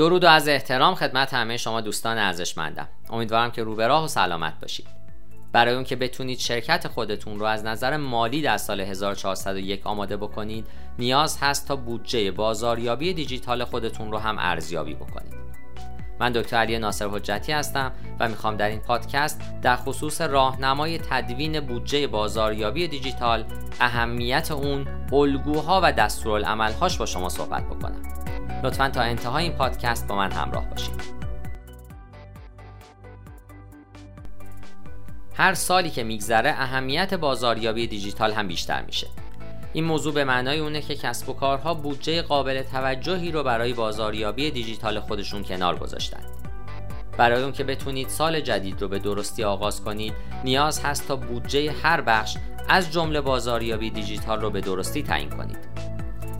درود و از احترام خدمت همه شما دوستان ارزشمندم. امیدوارم که رو راه و سلامت باشید. برای اون که بتونید شرکت خودتون رو از نظر مالی در سال 1401 آماده بکنید نیاز هست تا بودجه بازاریابی دیجیتال خودتون رو هم ارزیابی بکنید. من دکتر علی ناصر حجتی هستم و می‌خوام در این پادکست در خصوص راهنمای تدوین بودجه بازاریابی دیجیتال اهمیت اون الگوها و دستورالعملهاش با شما صحبت بکنم. لطفا تا انتهای این پادکست با من همراه باشید. هر سالی که میگذره اهمیت بازاریابی دیجیتال هم بیشتر میشه. این موضوع به معنای اونه که کسب و کارها بودجه قابل توجهی رو برای بازاریابی دیجیتال خودشون کنار گذاشتن. برای اون که بتونید سال جدید رو به درستی آغاز کنید نیاز هست تا بودجه هر بخش از جمله بازاریابی دیجیتال رو به درستی تعیین کنید.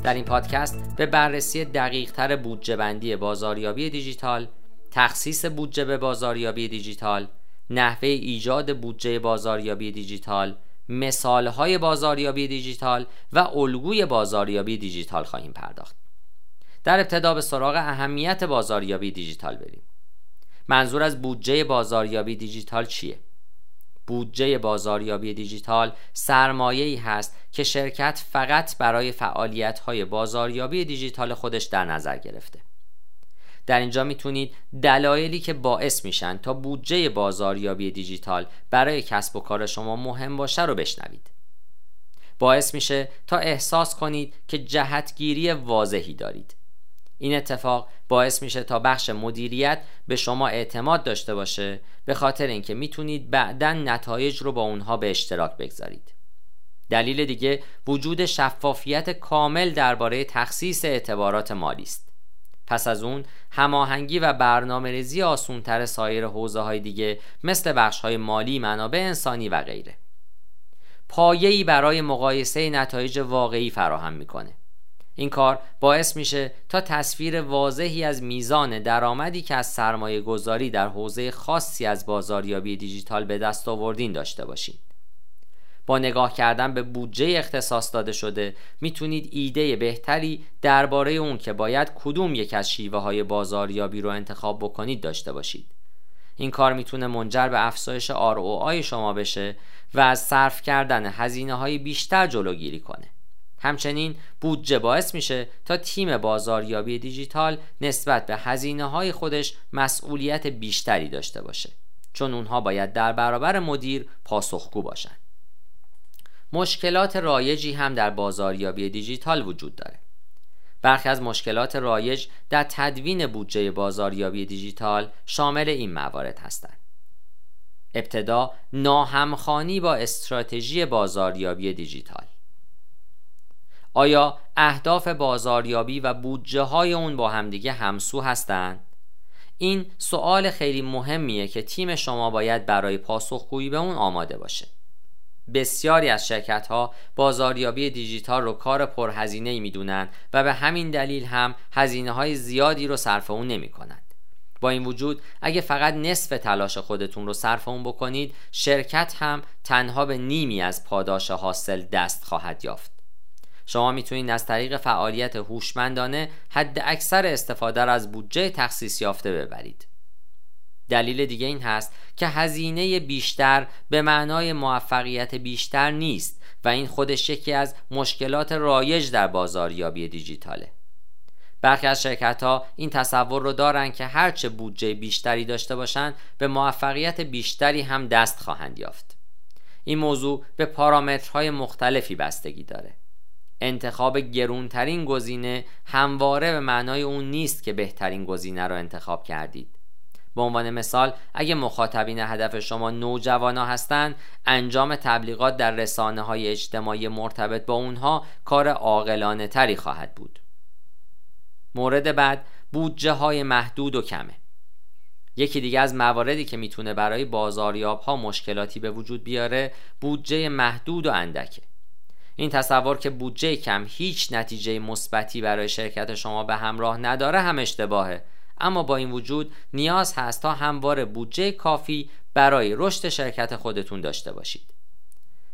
در این پادکست به بررسی دقیق تر بودجه بندی بازاریابی دیجیتال تخصیص بودجه به بازاریابی دیجیتال نحوه ایجاد بودجه بازاریابی دیجیتال مثالهای بازاریابی دیجیتال و الگوی بازاریابی دیجیتال خواهیم پرداخت. در ابتدا به سراغ اهمیت بازاریابی دیجیتال بریم. منظور از بودجه بازاریابی دیجیتال چیه؟ بودجه بازاریابی دیجیتال سرمایه‌ای هست که شرکت فقط برای فعالیت‌های بازاریابی دیجیتال خودش در نظر گرفته. در اینجا می‌تونید دلایلی که باعث میشن تا بودجه بازاریابی دیجیتال برای کسب و کار شما مهم باشه رو بشنوید. باعث میشه تا احساس کنید که جهتگیری واضحی دارید. این اتفاق باعث میشه تا بخش مدیریت به شما اعتماد داشته باشه به خاطر اینکه می‌تونید بعدا نتایج رو با اونها به اشتراک بگذارید. دلیل دیگه وجود شفافیت کامل درباره تخصیص اعتبارات مالی است. پس از اون هماهنگی و برنامه ریزی آسونتر سایر حوزه های دیگه مثل بخش های مالی منابع انسانی و غیره. پایه‌ای برای مقایسه نتایج واقعی فراهم می‌کنه. این کار باعث میشه تا تصویر واضحی از میزان درآمدی که از سرمایه گذاری در حوزه خاصی از بازاریابی دیجیتال به دست آوردین داشته باشید با نگاه کردن به بودجه اختصاص داده شده می‌تونید ایده بهتری درباره اون که باید کدوم یک از شیوه های بازاریابی رو انتخاب بکنید داشته باشید. این کار می‌تونه منجر به افزایش ROI شما بشه و از صرف کردن هزینه های بیشتر جلوگیری کنه. همچنین بودجه باعث میشه تا تیم بازاریابی دیجیتال نسبت به هزینه های خودش مسئولیت بیشتری داشته باشه چون اونها باید در برابر مدیر پاسخگو باشن. مشکلات رایجی هم در بازاریابی دیجیتال وجود داره. برخی از مشکلات رایج در تدوین بودجه بازاریابی دیجیتال شامل این موارد هستند. ابتدا ناهمخانی با استراتژی بازاریابی دیجیتال. آیا اهداف بازاریابی و بودجه های اون با همدیگه همسو هستند؟ این سوال خیلی مهمیه که تیم شما باید برای پاسخگویی به اون آماده باشه بسیاری از شرکت ها بازاریابی دیجیتال رو کار پرهزینه ای می‌دونن و به همین دلیل هم هزینه های زیادی رو صرف اون نمی کنند. با این وجود اگه فقط نصف تلاش خودتون رو صرف اون بکنید شرکت هم تنها به نیمی از پاداش حاصل دست خواهد یافت شما می‌تونید از طریق فعالیت هوشمندانه حد اکثر استفاده را از بودجه تخصیص یافته ببرید. دلیل دیگه این هست که هزینه بیشتر به معنای موفقیت بیشتر نیست و این خودش یکی از مشکلات رایج در بازاریابی دیجیتاله. برخی از شرکت ها این تصور رو دارن که هرچه بودجه بیشتری داشته باشند به موفقیت بیشتری هم دست خواهند یافت. این موضوع به پارامترهای مختلفی بستگی داره. انتخاب گرونترین گزینه همواره به معنای اون نیست که بهترین گزینه رو انتخاب کردید. به عنوان مثال اگه مخاطبین هدف شما نوجوانا هستند انجام تبلیغات در رسانه های اجتماعی مرتبط با اونها کار عاقلانه تری خواهد بود. مورد بعد بودجه های محدود و کمه. یکی دیگه از مواردی که می‌تونه برای بازاریاب ها مشکلاتی به وجود بیاره بودجه محدود و اندکه. این تصور که بودجه کم هیچ نتیجه مثبتی برای شرکت شما به همراه نداره هم اشتباهه. اما با این وجود نیاز هست تا همواره بودجه کافی برای رشد شرکت خودتون داشته باشید.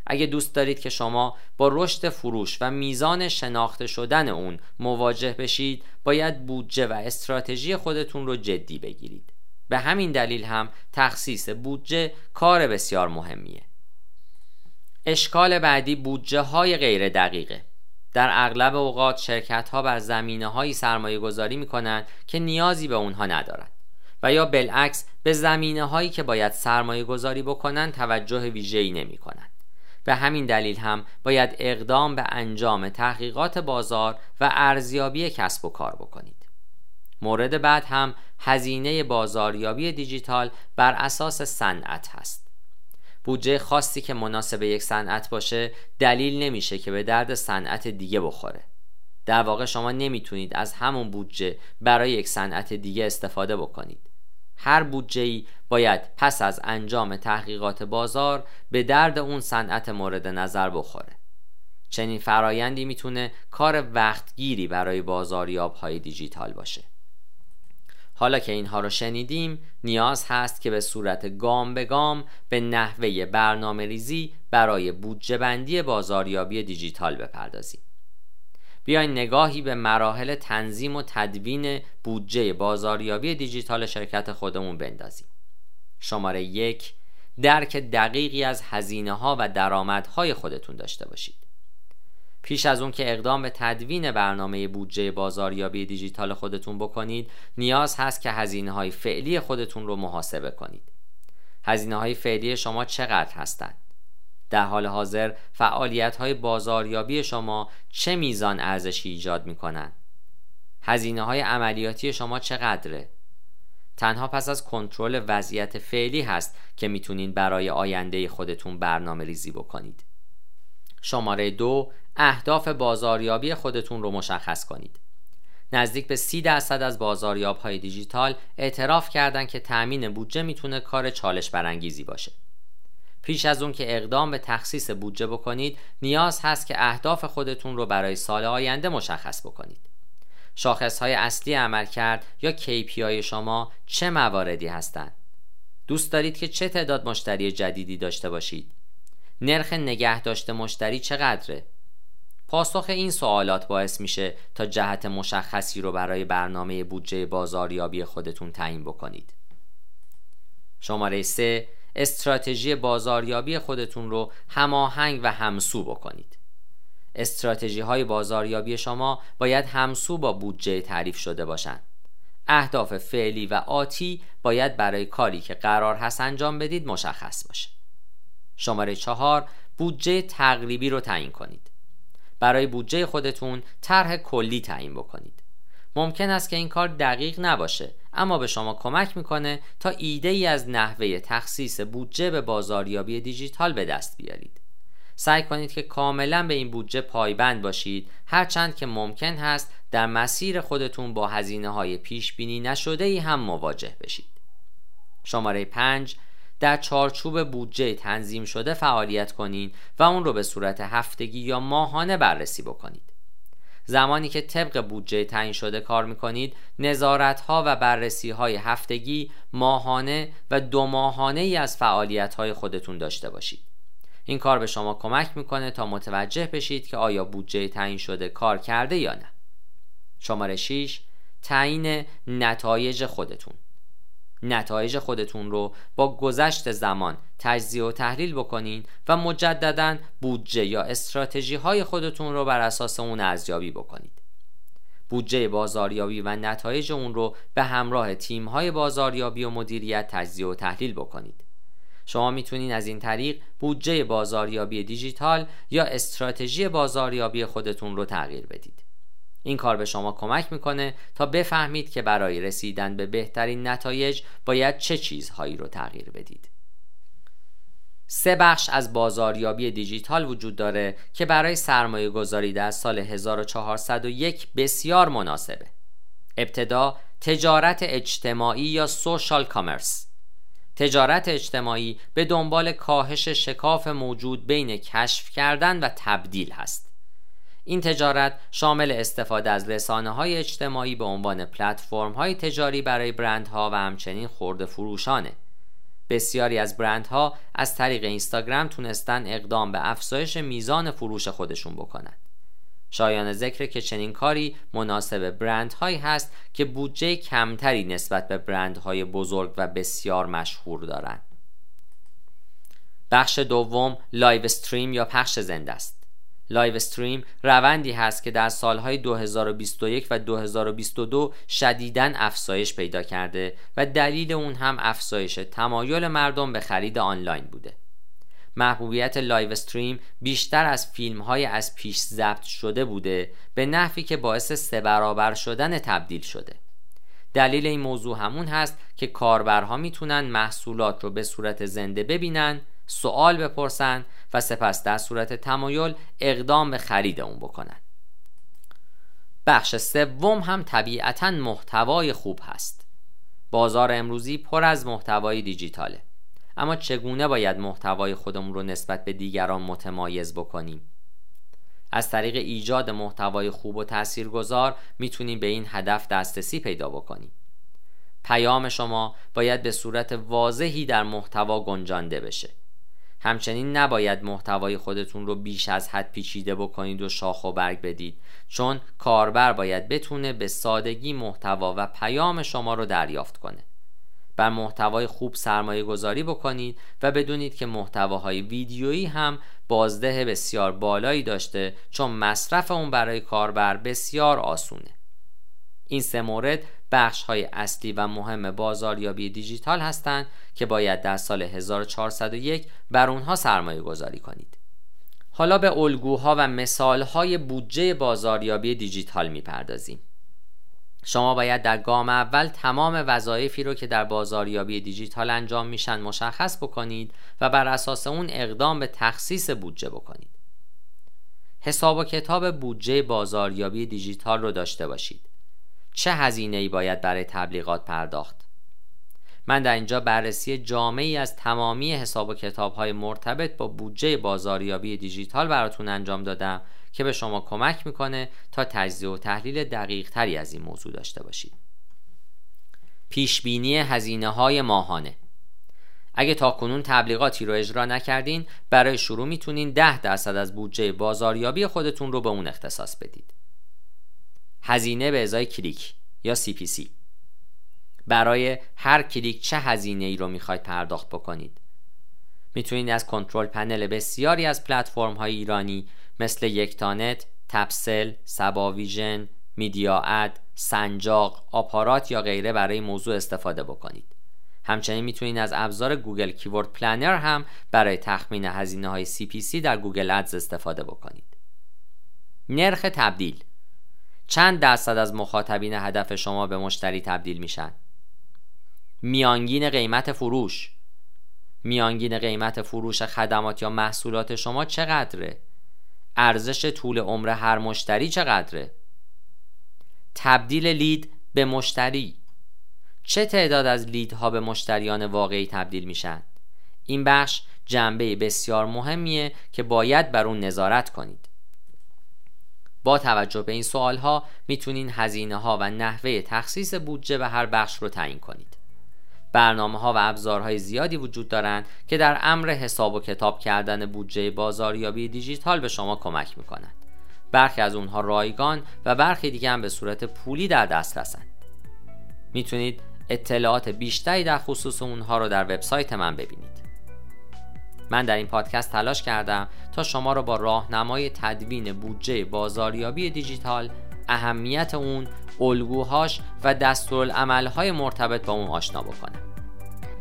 اگه دوست دارید که شما با رشد فروش و میزان شناخته شدن اون مواجه بشید باید بودجه و استراتژی خودتون رو جدی بگیرید. به همین دلیل هم تخصیص بودجه کار بسیار مهمیه. اشکال بعدی بودجه های غیر دقیقه در اغلب اوقات شرکت ها بر زمینه هایی سرمایه گذاری می کنند که نیازی به اونها ندارند و یا بالعکس به زمینه هایی که باید سرمایه گذاری بکنند توجه ویژه‌ای نمی کنند. به همین دلیل هم باید اقدام به انجام تحقیقات بازار و ارزیابی کسب و کار بکنید. مورد بعد هم هزینه بازاریابی دیجیتال بر اساس صنعت هست. بودجه خاصی که مناسب یک صنعت باشه دلیل نمیشه که به درد صنعت دیگه بخوره. در واقع شما نمی‌تونید از همون بودجه برای یک صنعت دیگه استفاده بکنید. هر بودجه باید پس از انجام تحقیقات بازار به درد اون صنعت مورد نظر بخوره چنین فرایندی می‌تونه کار وقتگیری برای بازاریاب های دیجیتال باشه حالا که اینها رو شنیدیم نیاز هست که به صورت گام به گام به نحوه برنامه ریزی برای بودجه بندی بازاریابی دیجیتال بپردازیم. بیاین نگاهی به مراحل تنظیم و تدوین بودجه بازاریابی دیجیتال شرکت خودمون بندازیم. شماره یک درک دقیقی از هزینه ها و درآمدهای خودتون داشته باشید. پیش از اون که اقدام به تدوین برنامه بودجه بازاریابی دیجیتال خودتون بکنید نیاز هست که هزینه های فعلی خودتون رو محاسبه کنید هزینه های فعلی شما چقدر هستند در حال حاضر فعالیت های بازاریابی شما چه میزان ارزشی ایجاد می کنند؟ هزینه های عملیاتی شما چقدره؟ تنها پس از کنترل وضعیت فعلی هست که می‌تونید برای آینده خودتون برنامه ریزی بکنید. شماره دو اهداف بازاریابی خودتون رو مشخص کنید. نزدیک به سی درصد از بازاریاب های دیجیتال اعتراف کردند که تأمین بودجه می‌تونه کار چالش برانگیزی باشه. پیش از اون که اقدام به تخصیص بودجه بکنید نیاز هست که اهداف خودتون رو برای سال آینده مشخص بکنید شاخص های اصلی عمل کرد یا KPI شما چه مواردی هستند دوست دارید که چه تعداد مشتری جدیدی داشته باشید نرخ نگه داشته مشتری چقدره؟ پاسخ این سوالات باعث میشه تا جهت مشخصی رو برای برنامه بودجه بازاریابی خودتون تعیین بکنید. شماره 3 استراتژی بازاریابی خودتون رو هماهنگ و همسو بکنید. استراتژی های بازاریابی شما باید همسو با بودجه تعریف شده باشند اهداف فعلی و آتی باید برای کاری که قرار هست انجام بدید مشخص باشه. شماره چهار بودجه تقریبی رو تعیین کنید. برای بودجه خودتون طرح کلی تعیین بکنید. ممکن است که این کار دقیق نباشه اما به شما کمک می‌کنه تا ایده ای از نحوه تخصیص بودجه به بازاریابی دیجیتال به دست بیارید. سعی کنید که کاملا به این بودجه پایبند باشید. هرچند که ممکن هست در مسیر خودتون با هزینه های پیش بینی نشده ای هم مواجه بشید. شماره 5 در چارچوب بودجه تنظیم شده فعالیت کنید و اون رو به صورت هفتگی یا ماهانه بررسی بکنید. زمانی که طبق بودجه تعیین شده کار می‌کنید نظارت ها و بررسی های هفتگی ماهانه و دو ماهانه ای از فعالیت های خودتون داشته باشید. این کار به شما کمک می‌کنه تا متوجه بشید که آیا بودجه تعیین شده کار کرده یا نه. شماره 6 تعیین نتایج خودتون. نتایج خودتون رو با گذشت زمان تجزیه و تحلیل بکنین و مجددا بودجه یا استراتژی های خودتون رو بر اساس اون ارزیابی بکنید. بودجه بازاریابی و نتایج اون رو به همراه تیم های بازاریابی و مدیریت تجزیه و تحلیل بکنید. شما می‌تونید از این طریق بودجه بازاریابی دیجیتال یا استراتژی بازاریابی خودتون رو تغییر بدید. این کار به شما کمک می‌کنه تا بفهمید که برای رسیدن به بهترین نتایج باید چه چیزهایی رو تغییر بدید. سه بخش از بازاریابی دیجیتال وجود داره که برای سرمایه گذاری در سال 1401 بسیار مناسبه. ابتدا تجارت اجتماعی یا سوشال کامرس. تجارت اجتماعی به دنبال کاهش شکاف موجود بین کشف کردن و تبدیل هست. این تجارت شامل استفاده از رسانه های اجتماعی به عنوان پلتفرم های تجاری برای برندها و همچنین خورده فروشانه بسیاری از برندها از طریق اینستاگرام تونستن اقدام به افزایش میزان فروش خودشون بکنن. شایان ذکر که چنین کاری مناسب برندهایی هست که بودجه کمتری نسبت به برندهای بزرگ و بسیار مشهور دارند. بخش دوم live stream یا پخش زنده است. live stream روندی هست که در سالهای 2021 و 2022 شدیداً افزایش پیدا کرده و دلیل اون هم افزایش تمایل مردم به خرید آنلاین بوده. محبوبیت live stream بیشتر از فیلم های از پیش ضبط شده بوده به نحوی که باعث سه برابر شدن تبدیل شده. دلیل این موضوع همون هست که کاربرها می‌تونن محصولات رو به صورت زنده ببینن سوال بپرسن و سپس در صورت تمایل اقدام به خرید اون بکنن. بخش سوم هم طبیعتا محتوای خوب هست. بازار امروزی پر از محتوای دیجیتاله. اما چگونه باید محتوای خودمون رو نسبت به دیگران متمایز بکنیم؟ از طریق ایجاد محتوای خوب و تاثیرگذار می‌تونیم به این هدف دسترسی پیدا بکنیم. پیام شما باید به صورت واضحی در محتوا گنجانده بشه. همچنین نباید محتوای خودتون رو بیش از حد پیچیده بکنید و شاخ و برگ بدید چون کاربر باید بتونه به سادگی محتوا و پیام شما رو دریافت کنه. بر محتوای خوب سرمایه گذاری بکنید و بدونید که محتواهای ویدیویی هم بازده بسیار بالایی داشته چون مصرف اون برای کاربر بسیار آسونه. این سه مورد بخش های اصلی و مهم بازاریابی دیجیتال هستند که باید در سال 1401 بر اونها سرمایه گذاری کنید. حالا به الگوها و مثالهای بودجه بازاریابی دیجیتال می‌پردازیم. شما باید در گام اول تمام وظایفی رو که در بازاریابی دیجیتال انجام میشن مشخص بکنید و بر اساس اون اقدام به تخصیص بودجه بکنید. حساب و کتاب بودجه بازاریابی دیجیتال رو داشته باشید. چه هزینه ای باید برای تبلیغات پرداخت؟ من در اینجا بررسی جامعی از تمامی حساب و کتاب های مرتبط با بودجه بازاریابی دیجیتال براتون انجام دادم که به شما کمک می‌کنه تا تجزیه و تحلیل دقیق تری از این موضوع داشته باشید. پیش بینی هزینه های ماهانه. اگه تا کنون تبلیغاتی رو اجرا نکردین برای شروع می‌تونین 10 درصد از بودجه بازاریابی خودتون رو به اون اختصاص بدید. هزینه به ازای کلیک یا CPC برای هر کلیک چه هزینه ای رو می‌خواید پرداخت بکنید می‌تونید از control panel بسیاری از پلتفرم های ایرانی مثل یکتانت، تپسل، صباویژن، میدیا اد، سنجاق، آپارات یا غیره برای موضوع استفاده بکنید. همچنین می‌تونید از ابزار Google Keyword Planner هم برای تخمین هزینه های CPC در Google Ads استفاده بکنید. نرخ تبدیل چند درصد از مخاطبین هدف شما به مشتری تبدیل میشن؟ میانگین قیمت فروش. میانگین قیمت فروش خدمات یا محصولات شما چقدره؟ ارزش طول عمر هر مشتری چقدره؟ تبدیل لید به مشتری. چه تعداد از لیدها به مشتریان واقعی تبدیل میشن؟ این بخش جنبه بسیار مهمیه که باید بر اون نظارت کنید. با توجه به این سوال ها می‌تونین هزینه ها و نحوه تخصیص بودجه به هر بخش رو تعیین کنید. برنامه ها و ابزارهای زیادی وجود دارند که در امر حساب و کتاب کردن بودجه بازاریابی دیجیتال به شما کمک می‌کنند. برخی از اونها رایگان و برخی دیگه هم به صورت پولی در دست رسند. می‌تونید اطلاعات بیشتری در خصوص اونها رو در وبسایت من ببینید. من در این پادکست تلاش کردم تا شما را با راهنمای تدوین بودجه بازاریابی دیجیتال اهمیت اون، الگوهاش و دستورالعملهای مرتبط با اون آشنا بکنم.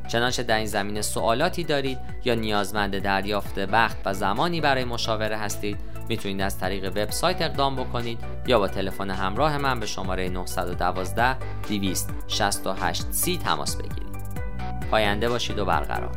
چنانچه در این زمینه سوالاتی دارید یا نیازمند دریافت وقت و زمانی برای مشاوره هستید می‌تونید از طریق وبسایت اقدام بکنید یا با تلفن همراه من به شماره 912 268 30 تماس بگیرید. پاینده باشید و برقرار